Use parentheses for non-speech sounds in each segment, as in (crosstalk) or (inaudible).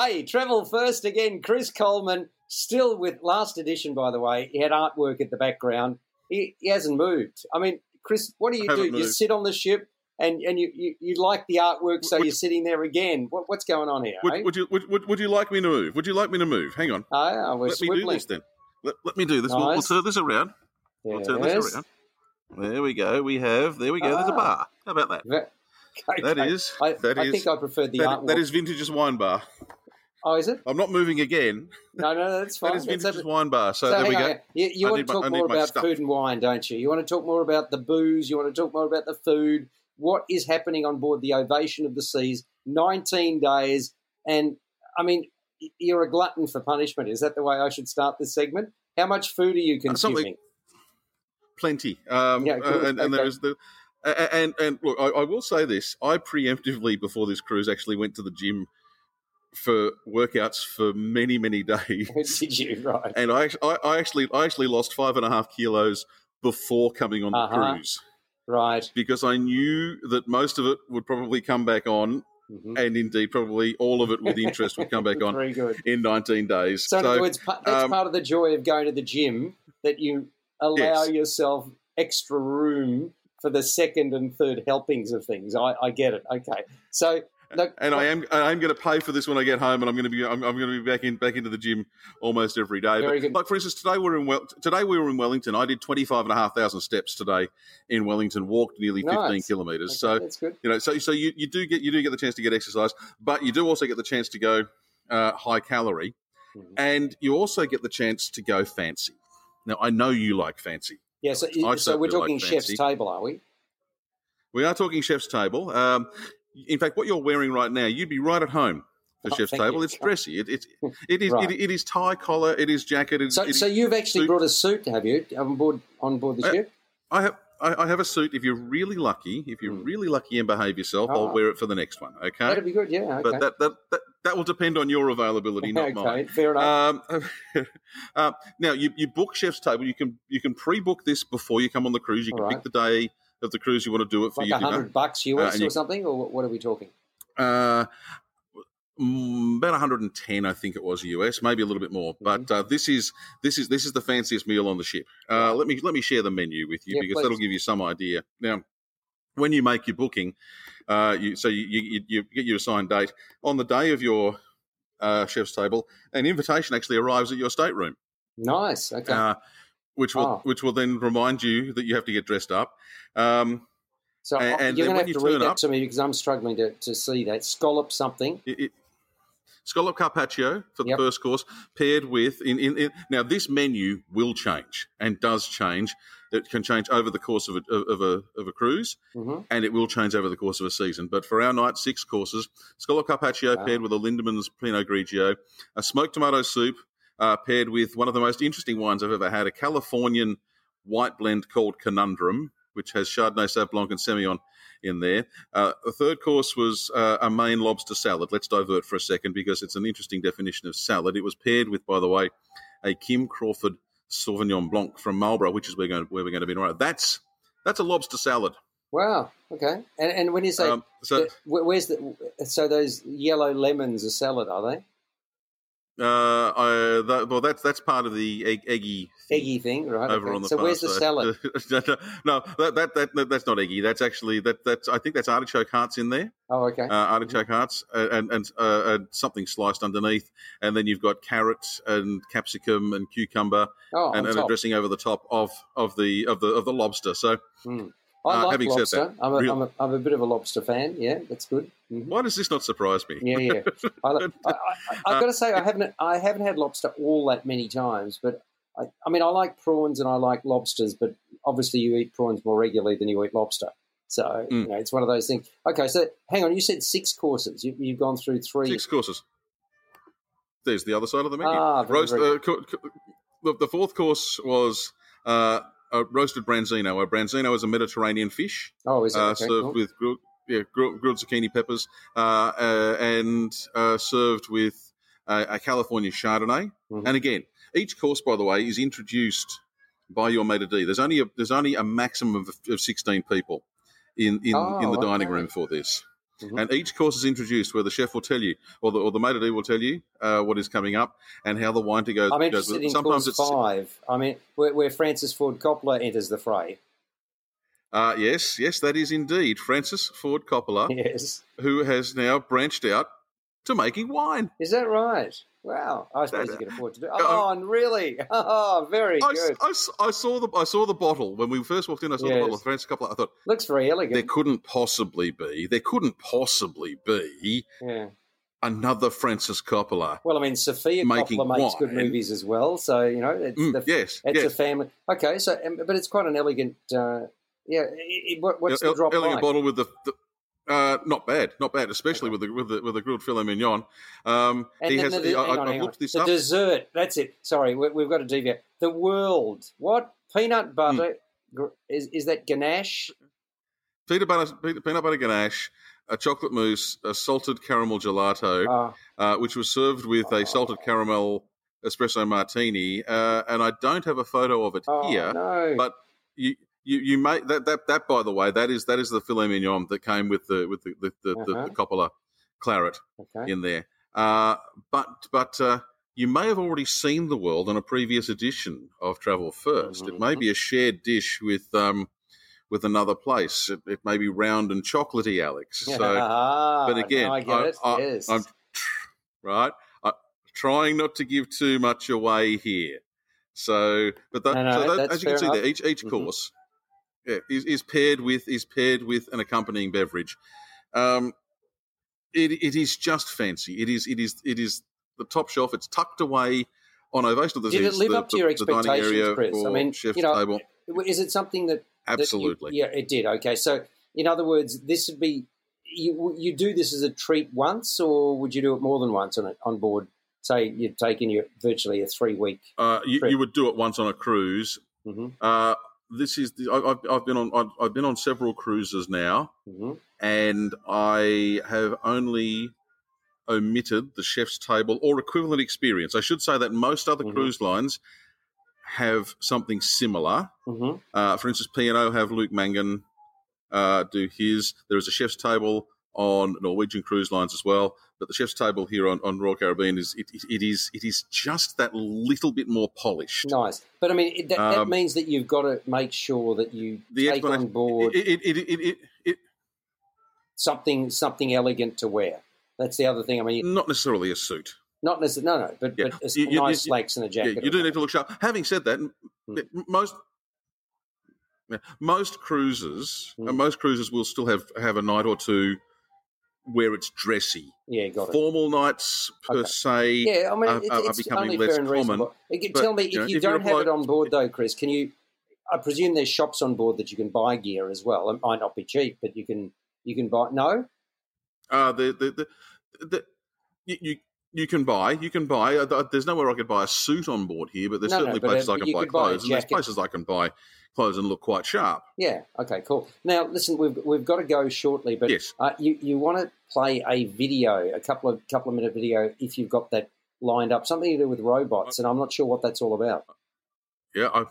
Hey, travel first again. Chris Coleman, still with last edition, by the way. He had artwork at the background. He, he hasn't moved. I mean, Chris, what do you do? Haven't You sit on the ship and, and you, you, you like the artwork, so Would- you're sitting there again. What, what's going on here? Would, eh? would you would, would, would you like me to move? Would you like me to move? Hang on. Ah, we're Let me do this then. Let, let me do this. We'll, we'll turn this around. We'll turn this around. There we go. We have. There we go. There's a Ah. bar. How about that? (laughs) Okay. That is- I, that I is- think I preferred the That, artwork. that is Vintages wine bar. Oh, is it? I'm not moving again. No, no, that's (laughs) fine. That is Vintages wine bar. So, So there we go. on. You, you want to talk need more about stuff. food and wine, don't you? You want to talk more about the booze. You want to talk more about the food. What is happening on board the Ovation of the Seas? 19 days. And, I mean, you're a glutton for punishment. Is that the way I should start this segment? How much food are you Uh, consuming? Plenty. Um, Yeah, uh, and, and there Okay. was the. And and look, I, I will say this: I preemptively before this cruise actually went to the gym for workouts for many many (laughs) days, Did you? Right. and I, I I actually I actually lost five and a half kilos before coming on the Uh-huh. cruise Right. because I knew that most of it would probably come back on, Mhm. and indeed probably all of it with interest would come back (laughs) on Very good. in 19 days. So, in other words, that's um, part of the joy of going to the gym that you allow Yes. yourself extra room for the second and third helpings of things. I, I get it. Okay, so and I am I am going to pay for this when I get home, and I'm going to be I'm, I'm going to be back in back into the gym almost every day. Very But, good. Like for instance, today we're in well, today we were in Wellington. I did 25 and a half thousand steps today in Wellington. Walked nearly 15 kilometres. okay, So that's good. you know, so so you, you do get you do get the chance to get exercise, but you do also get the chance to go uh, high calorie, Mhm. and you also get the chance to go fancy. Now I know you like fancy. Yeah, so, so we're talking like chef's table, are we? We are talking chef's table. Um, in fact, what you're wearing right now, you'd be right at home for Oh, chef's table. you. It's dressy. It, it, (laughs) it is Right. it, it is tie collar. It is jacket. It, So, it- so you've actually suit. brought a suit, have you, on board on board the Uh, ship? I have I, I have a suit. If you're really lucky, if you're Hmm. really lucky and behave yourself, Ah. I'll wear it for the next one. Okay, That'd be good. Yeah. Okay. but that, that that that will depend on your availability, (laughs) not okay. mine. Fair enough. Um, (laughs) uh, now you, you book chef's table. You can you can pre-book this before you come on the cruise. You can right. pick the day of the cruise you want to do it for like your a hundred bucks US Uh, or you- something, or what- are we talking? Uh, mm, about 110, I think it was US, maybe a little bit more. But Mm-hmm. uh, this is this is this is the fanciest meal on the ship. Uh, let me let me share the menu with you Yeah, because please. that'll give you some idea. Now, when you make your booking, uh, you, so you, you, you get your assigned date on the day of your uh, chef's table. An invitation actually arrives at your stateroom, Nice. Okay. Which will Oh. which will then remind you that you have to get dressed up. Um, so and- and you're going to have you to read that up- to me because I'm struggling to, to see that scallop something. it, it, scallop carpaccio for the Yep. first course, paired with in, in, in now this menu will change and does change. It can change over the course of a, of a of a cruise, hmm and it will change over the course of a season. But for our night, six courses: scallop carpaccio Wow. paired with a Lindeman's Pinot Grigio, a smoked tomato soup uh, paired with one of the most interesting wines I've ever had, a Californian white blend called Conundrum, which has Chardonnay, Sauv Blanc, and Semillon in there. Uh, the third course was uh, a Maine lobster salad. Let's divert for a second because it's an interesting definition of salad. It was paired with, by the way, a Kim Crawford Sauvignon Blanc from Marlborough, which is where, going, where we're going to be tomorrow. That's that's a lobster salad. Wow. Okay. And and when you say Um, so the- where's the so those yellow lemons are salad? Are they uh, I, that, well, that's that's part of the egg, eggy thing eggy thing? Right. over okay. on the so far where's the salad? (laughs) no, that, that that that that's not eggy. That's actually that that's I think that's artichoke hearts in there. Oh, okay. uh, artichoke hearts uh, and and, uh, and something sliced underneath, and then you've got carrot and capsicum and cucumber oh, and, and a dressing over the top of of the of the of the lobster. So Mm. Uh, I like having said lobster. that, I'm, a, real- I'm, a, I'm a bit of a lobster fan. Yeah, that's good. Mhm. why does this not surprise me? Yeah, yeah. (laughs) I, I, I, I've got to say, I haven't I haven't had lobster all that many times, but I, I mean, I like prawns and I like lobsters, but obviously you eat prawns more regularly than you eat lobster. So you Mm. know, it's one of those things. Okay, so hang on, you said six courses. You, you've gone through three. Six courses. There's the other side of the menu. Ah, very, Roast. very Uh, co- co- the, the fourth course was uh, a roasted branzino. A branzino is a Mediterranean fish. Oh, is it? uh, okay, served cool. with grilled, yeah, grilled, grilled zucchini peppers, uh, uh, and uh, served with uh, a California Chardonnay. Mhm. And again, each course, by the way, is introduced by your maitre d'. There's only a, there's only a maximum of, of 16 people in in, Oh, in the dining okay. room for this. Mm-hmm. and each course is introduced where the chef will tell you, or the or the maitre d' will tell you uh, what is coming up and how the wine to go. I'm interested goes. in Sometimes course it's, five. I mean, where, where Francis Ford Coppola enters the fray. Uh, yes, yes, that is indeed Francis Ford Coppola. (laughs) Yes, who has now branched out to making wine. Is that right? Wow, I suppose that, you can afford to do. Oh, um, really? (laughs) Oh, very I, good. I, I, saw the I saw the bottle when we first walked in. I saw yes. the bottle of Francis Coppola. I thought looks very elegant. There couldn't possibly be. There couldn't possibly be. Yeah. Another Francis Coppola. Well, I mean, Sofia Coppola makes wine. good movies as well, so you know, it's mm, the, yes, it's yes. a family. Okay, so but it's quite an elegant. Uh, yeah, it, what, what's El, the drop elegant like? bottle with the, the uh, not bad, not bad, especially okay. with the with the with the grilled filet mignon. Um, and he has. The, I, on, I looked this the up. dessert. That's it. Sorry, we, have got to deviate. The world. What peanut butter? Mm. Is is that ganache? Peanut butter, peanut butter ganache, a chocolate mousse, a salted caramel gelato, oh. uh, which was served with oh. a salted caramel espresso martini. Uh, and I don't have a photo of it oh, here, no. but you you you make that that that by the way that is that is the filet mignon that came with the with the the, the, uh-huh. the, Coppola claret okay. in there. Uh, but but uh, you may have already seen the world on a previous edition of Travel First mm-hmm. It may be a shared dish with um, with another place. It, it, may be round and chocolatey, Alex. (laughs) So, but again, I get it. I, yes. I'm right. I'm trying not to give too much away here. So, but that, no, no, so that, as you can see, enough. there, each each Mhm. course yeah, is, is paired with is paired with an accompanying beverage. Um, it it is just fancy. It is it is it is the top shelf. It's tucked away on Ovation of the Did it live the, up to your the dining expectations, Chris? I mean, chef's you know, table. Is it something that that you- Absolutely. yeah, it did. Okay, so in other words, this would be you. You do this as a treat once, or would you do it more than once on it on board? Say you've taken your virtually a three week. Uh, you, you would do it once on a cruise. hmm Uh, this is the, I, I've, I've been on I've, I've been on several cruises now, hmm and I have only omitted the chef's table or equivalent experience. I should say that most other Mhm. cruise lines have something similar. hmm Uh, for instance, P&O have Luke Mangan uh, do his. There is a chef's table on Norwegian cruise lines as well, but the chef's table here on, on Royal Caribbean is it, it, it is it is just that little bit more polished. Nice, but I mean it, that, that Um, means that you've got to make sure that you take on board It, it, it, it, it, it, something something elegant to wear. That's the other thing. I mean, not necessarily a suit. not necessarily. No, no, but, Yeah. but a You- you- nice you- slacks and a Yeah, jacket. you or do need to look sharp. Having said that, Hmm. most yeah, most cruises, uh, most cruises will still have have a night or two where it's dressy. Yeah, got it. Formal nights per Okay. se. Yeah, I mean, are- it's, are it's becoming less fair and common, reasonable. But, Tell me, you know, if you if don't have it on board, though, Chris, can you? I presume there's shops on board that you can buy gear as well. It might not be cheap, but you can you can buy. No, Uh, the, the, the, the, you, you can buy you can buy. uh, There's nowhere I could buy a suit on board here, but there's No, no, certainly but, uh, places I can buy could buy clothes, and there's places I can buy clothes and look quite sharp. yeah, okay, cool. Now, listen, we've we've got to go shortly, but Yes. uh, you you want to play a video, a couple of couple of minute video, if you've got that lined up, something to do with robots, and I'm not sure what that's all about. Yeah. I,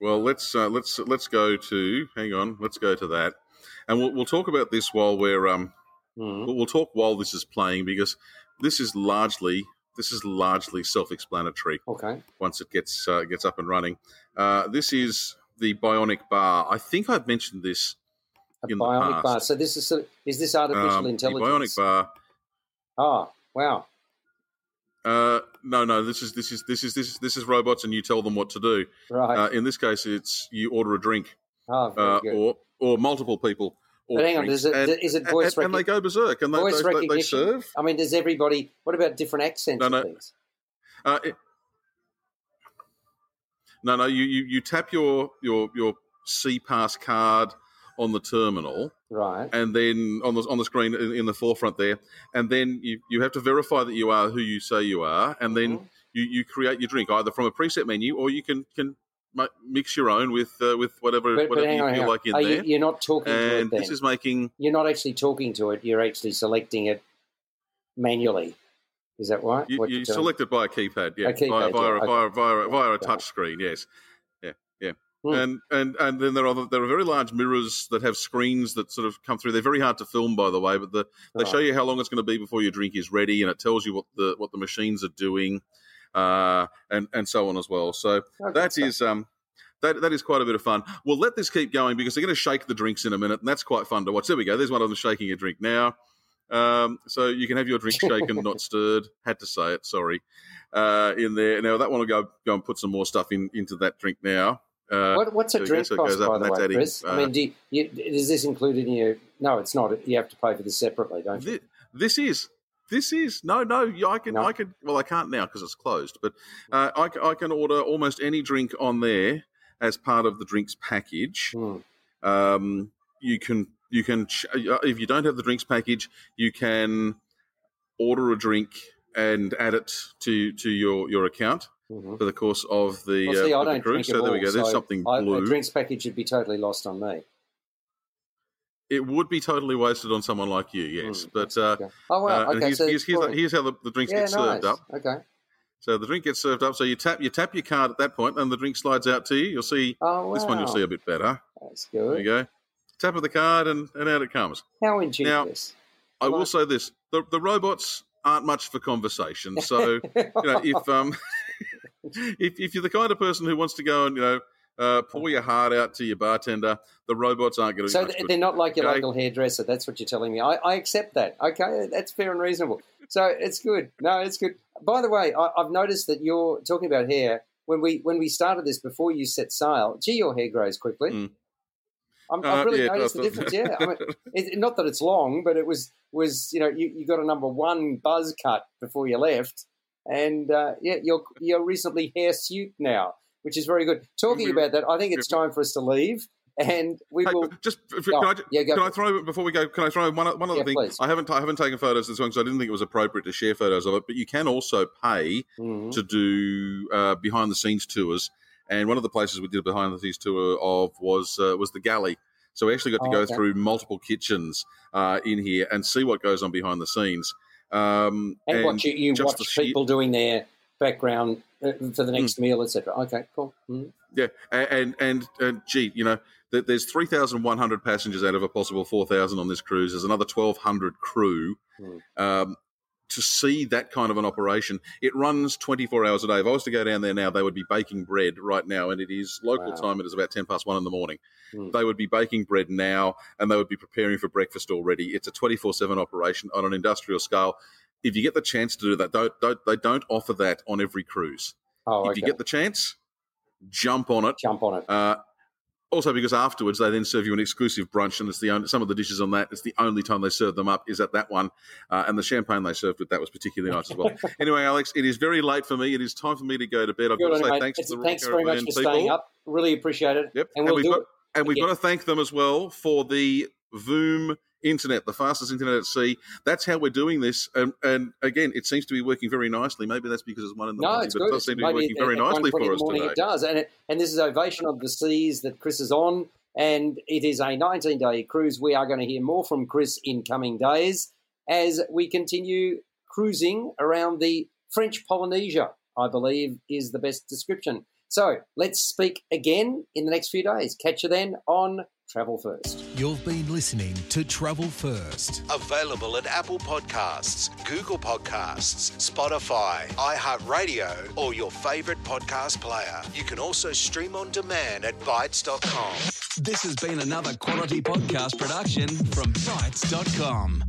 well, let's uh, let's let's go to. Hang on. Let's go to that, and we'll we'll talk about this while we're um Mhm. we'll, we'll talk while this is playing because this is largely this is largely self-explanatory Okay, once it gets uh, gets up and running. Uh, this is the Bionic Bar. I think I've mentioned this. a In the bionic past. bar. So this is is this artificial Um, the intelligence? Bionic Bar. Oh, wow. Uh, no, no. This is this is this is this is this is robots, and you tell them what to do. Right. Uh, in this case, it's you order a drink, oh, or or multiple people. But hang on, does it- and, is it voice and, and they go berserk, and they, Voice they, they, serve. I mean, does everybody? What about different accents No, and no. things? Uh, it- no, no. You, you you tap your your your SeaPass card on the terminal, Right. and then on the on the screen in, in the forefront there, and then you, you have to verify that you are who you say you are, and then Mhm. you, you create your drink either from a preset menu or you can can mix your own with uh, with whatever But, but whatever hang you on, feel like in Are there. you, you're not talking to it then. this is making You're not actually talking to it. You're actually selecting it manually. Is that right? you, you select it by a keypad, yeah, A keypad, via, via, yeah, via, okay. via, via a touch screen, yes. Mm. And and and then there are there are very large mirrors that have screens that sort of come through. They're very hard to film, by the way, but the, they show you how long it's going to be before your drink is ready, and it tells you what the what the machines are doing, uh, and and so on as well. So that is um that, that is quite a bit of fun. We'll let this keep going because they're going to shake the drinks in a minute, and that's quite fun to watch. There we go. There's one of them shaking a drink now. Um, so you can have your drink shaken, (laughs) not stirred. Had to say it. Sorry. Uh, in there now, that one will go go and put some more stuff in into that drink now. Uh, what, what's a drink cost, by the way, adding, Chris? Uh, I mean, do you, is this included in your? No, it's not. You have to pay for this separately, don't you? This, this is. This is no, no. I can, no. I can. Well, I can't now because it's closed. But uh, I, I, can order almost any drink on there as part of the drinks package. Mm. Um, you can, you can. Uh, if you don't have the drinks package, you can order a drink and add it to to your your account mm-hmm. for the course of the, well, see, uh, the cruise. So there we go. There's so something blue. A drinks package would be totally lost on me. It would be totally wasted on someone like you, yes. Mm, but uh, okay. oh wow, uh, okay. Here's, so here's, here's, here's, how the, the drinks yeah, get served nice. up. Okay. So the drink gets served up. So you tap you tap your card at that point, and the drink slides out to you. You'll see oh, wow. this one. You'll see a bit better. That's good. There you go. Tap of the card, and, and out it comes. How ingenious! Now, I will say this: the the robots aren't much for conversation. So you know, if um, (laughs) if if you're the kind of person who wants to go and you know uh, pour your heart out to your bartender, the robots aren't going to. So they're good. not like your okay? local hairdresser. That's what you're telling me. I, I, accept that. Okay, that's fair and reasonable. So it's good. No, it's good. By the way, I, have noticed that you're talking about hair. When we when we started this before you set sail, gee, your hair grows quickly. Mm. i have uh, really yeah, noticed the difference. Yeah, I mean, it, not that it's long, but it was was you know you, you got a number one buzz cut before you left, and uh, yeah, you're you're reasonably hirsute now, which is very good. Talking about that, I think it's time for us to leave. And we hey, will just. If, can, I, yeah, can I throw before we go? Can I throw one, one other yeah, thing? Please. I haven't I haven't taken photos of this one because I didn't think it was appropriate to share photos of it. But you can also pay mm-hmm. to do uh, behind the scenes tours. And one of the places we did a behind the scenes tour of was uh, was the galley. So we actually got to oh, go okay. through multiple kitchens uh, in here and see what goes on behind the scenes. Um, and, and watch you, you watch people doing their background for the next mm. meal, etc. Okay, cool. Mm. Yeah, and, and and gee, you know, there's three thousand one hundred passengers out of a possible four thousand on this cruise. There's another twelve hundred crew. Mm. Um, to see that kind of an operation, it runs 24 hours a day. If I was to go down there now, they would be baking bread right now, and it is local wow. time. It is about 10 past one in the morning. Mm. They would be baking bread now, and they would be preparing for breakfast already. It's a 24 7 operation on an industrial scale. If you get the chance to do that, don't, don't they don't offer that on every cruise. Oh, okay. If you get the chance, jump on it. Jump on it. Uh, also, because afterwards they then serve you an exclusive brunch, and it's the only, some of the dishes on that. It's the only time they serve them up is at that one, uh, and the champagne they served with that was particularly nice as well. (laughs) anyway, Alex, it is very late for me. It is time for me to go to bed. I've Good got to say thanks it's, to the thanks very much for people. staying up. Really appreciate it. Yep, and, we'll and we've got, and we've got to thank them as well for the Voom internet, the fastest internet at sea. That's how we're doing this. And, and again, it seems to be working very nicely. Maybe that's because it's one in the no, morning, but good. it does seem to be working very nicely for us today. It does, and it, and this is Ovation of the Seas that Chris is on, and it is a 19 day cruise. We are going to hear more from Chris in coming days as we continue cruising around the French Polynesia. I believe is the best description. So let's speak again in the next few days. Catch you then on Travel First. You've been listening to Travel First. Available at Apple Podcasts, Google Podcasts, Spotify, iHeartRadio, or your favorite podcast player. You can also stream on demand at Bitesz.com. This has been another quality podcast production from Bitesz.com.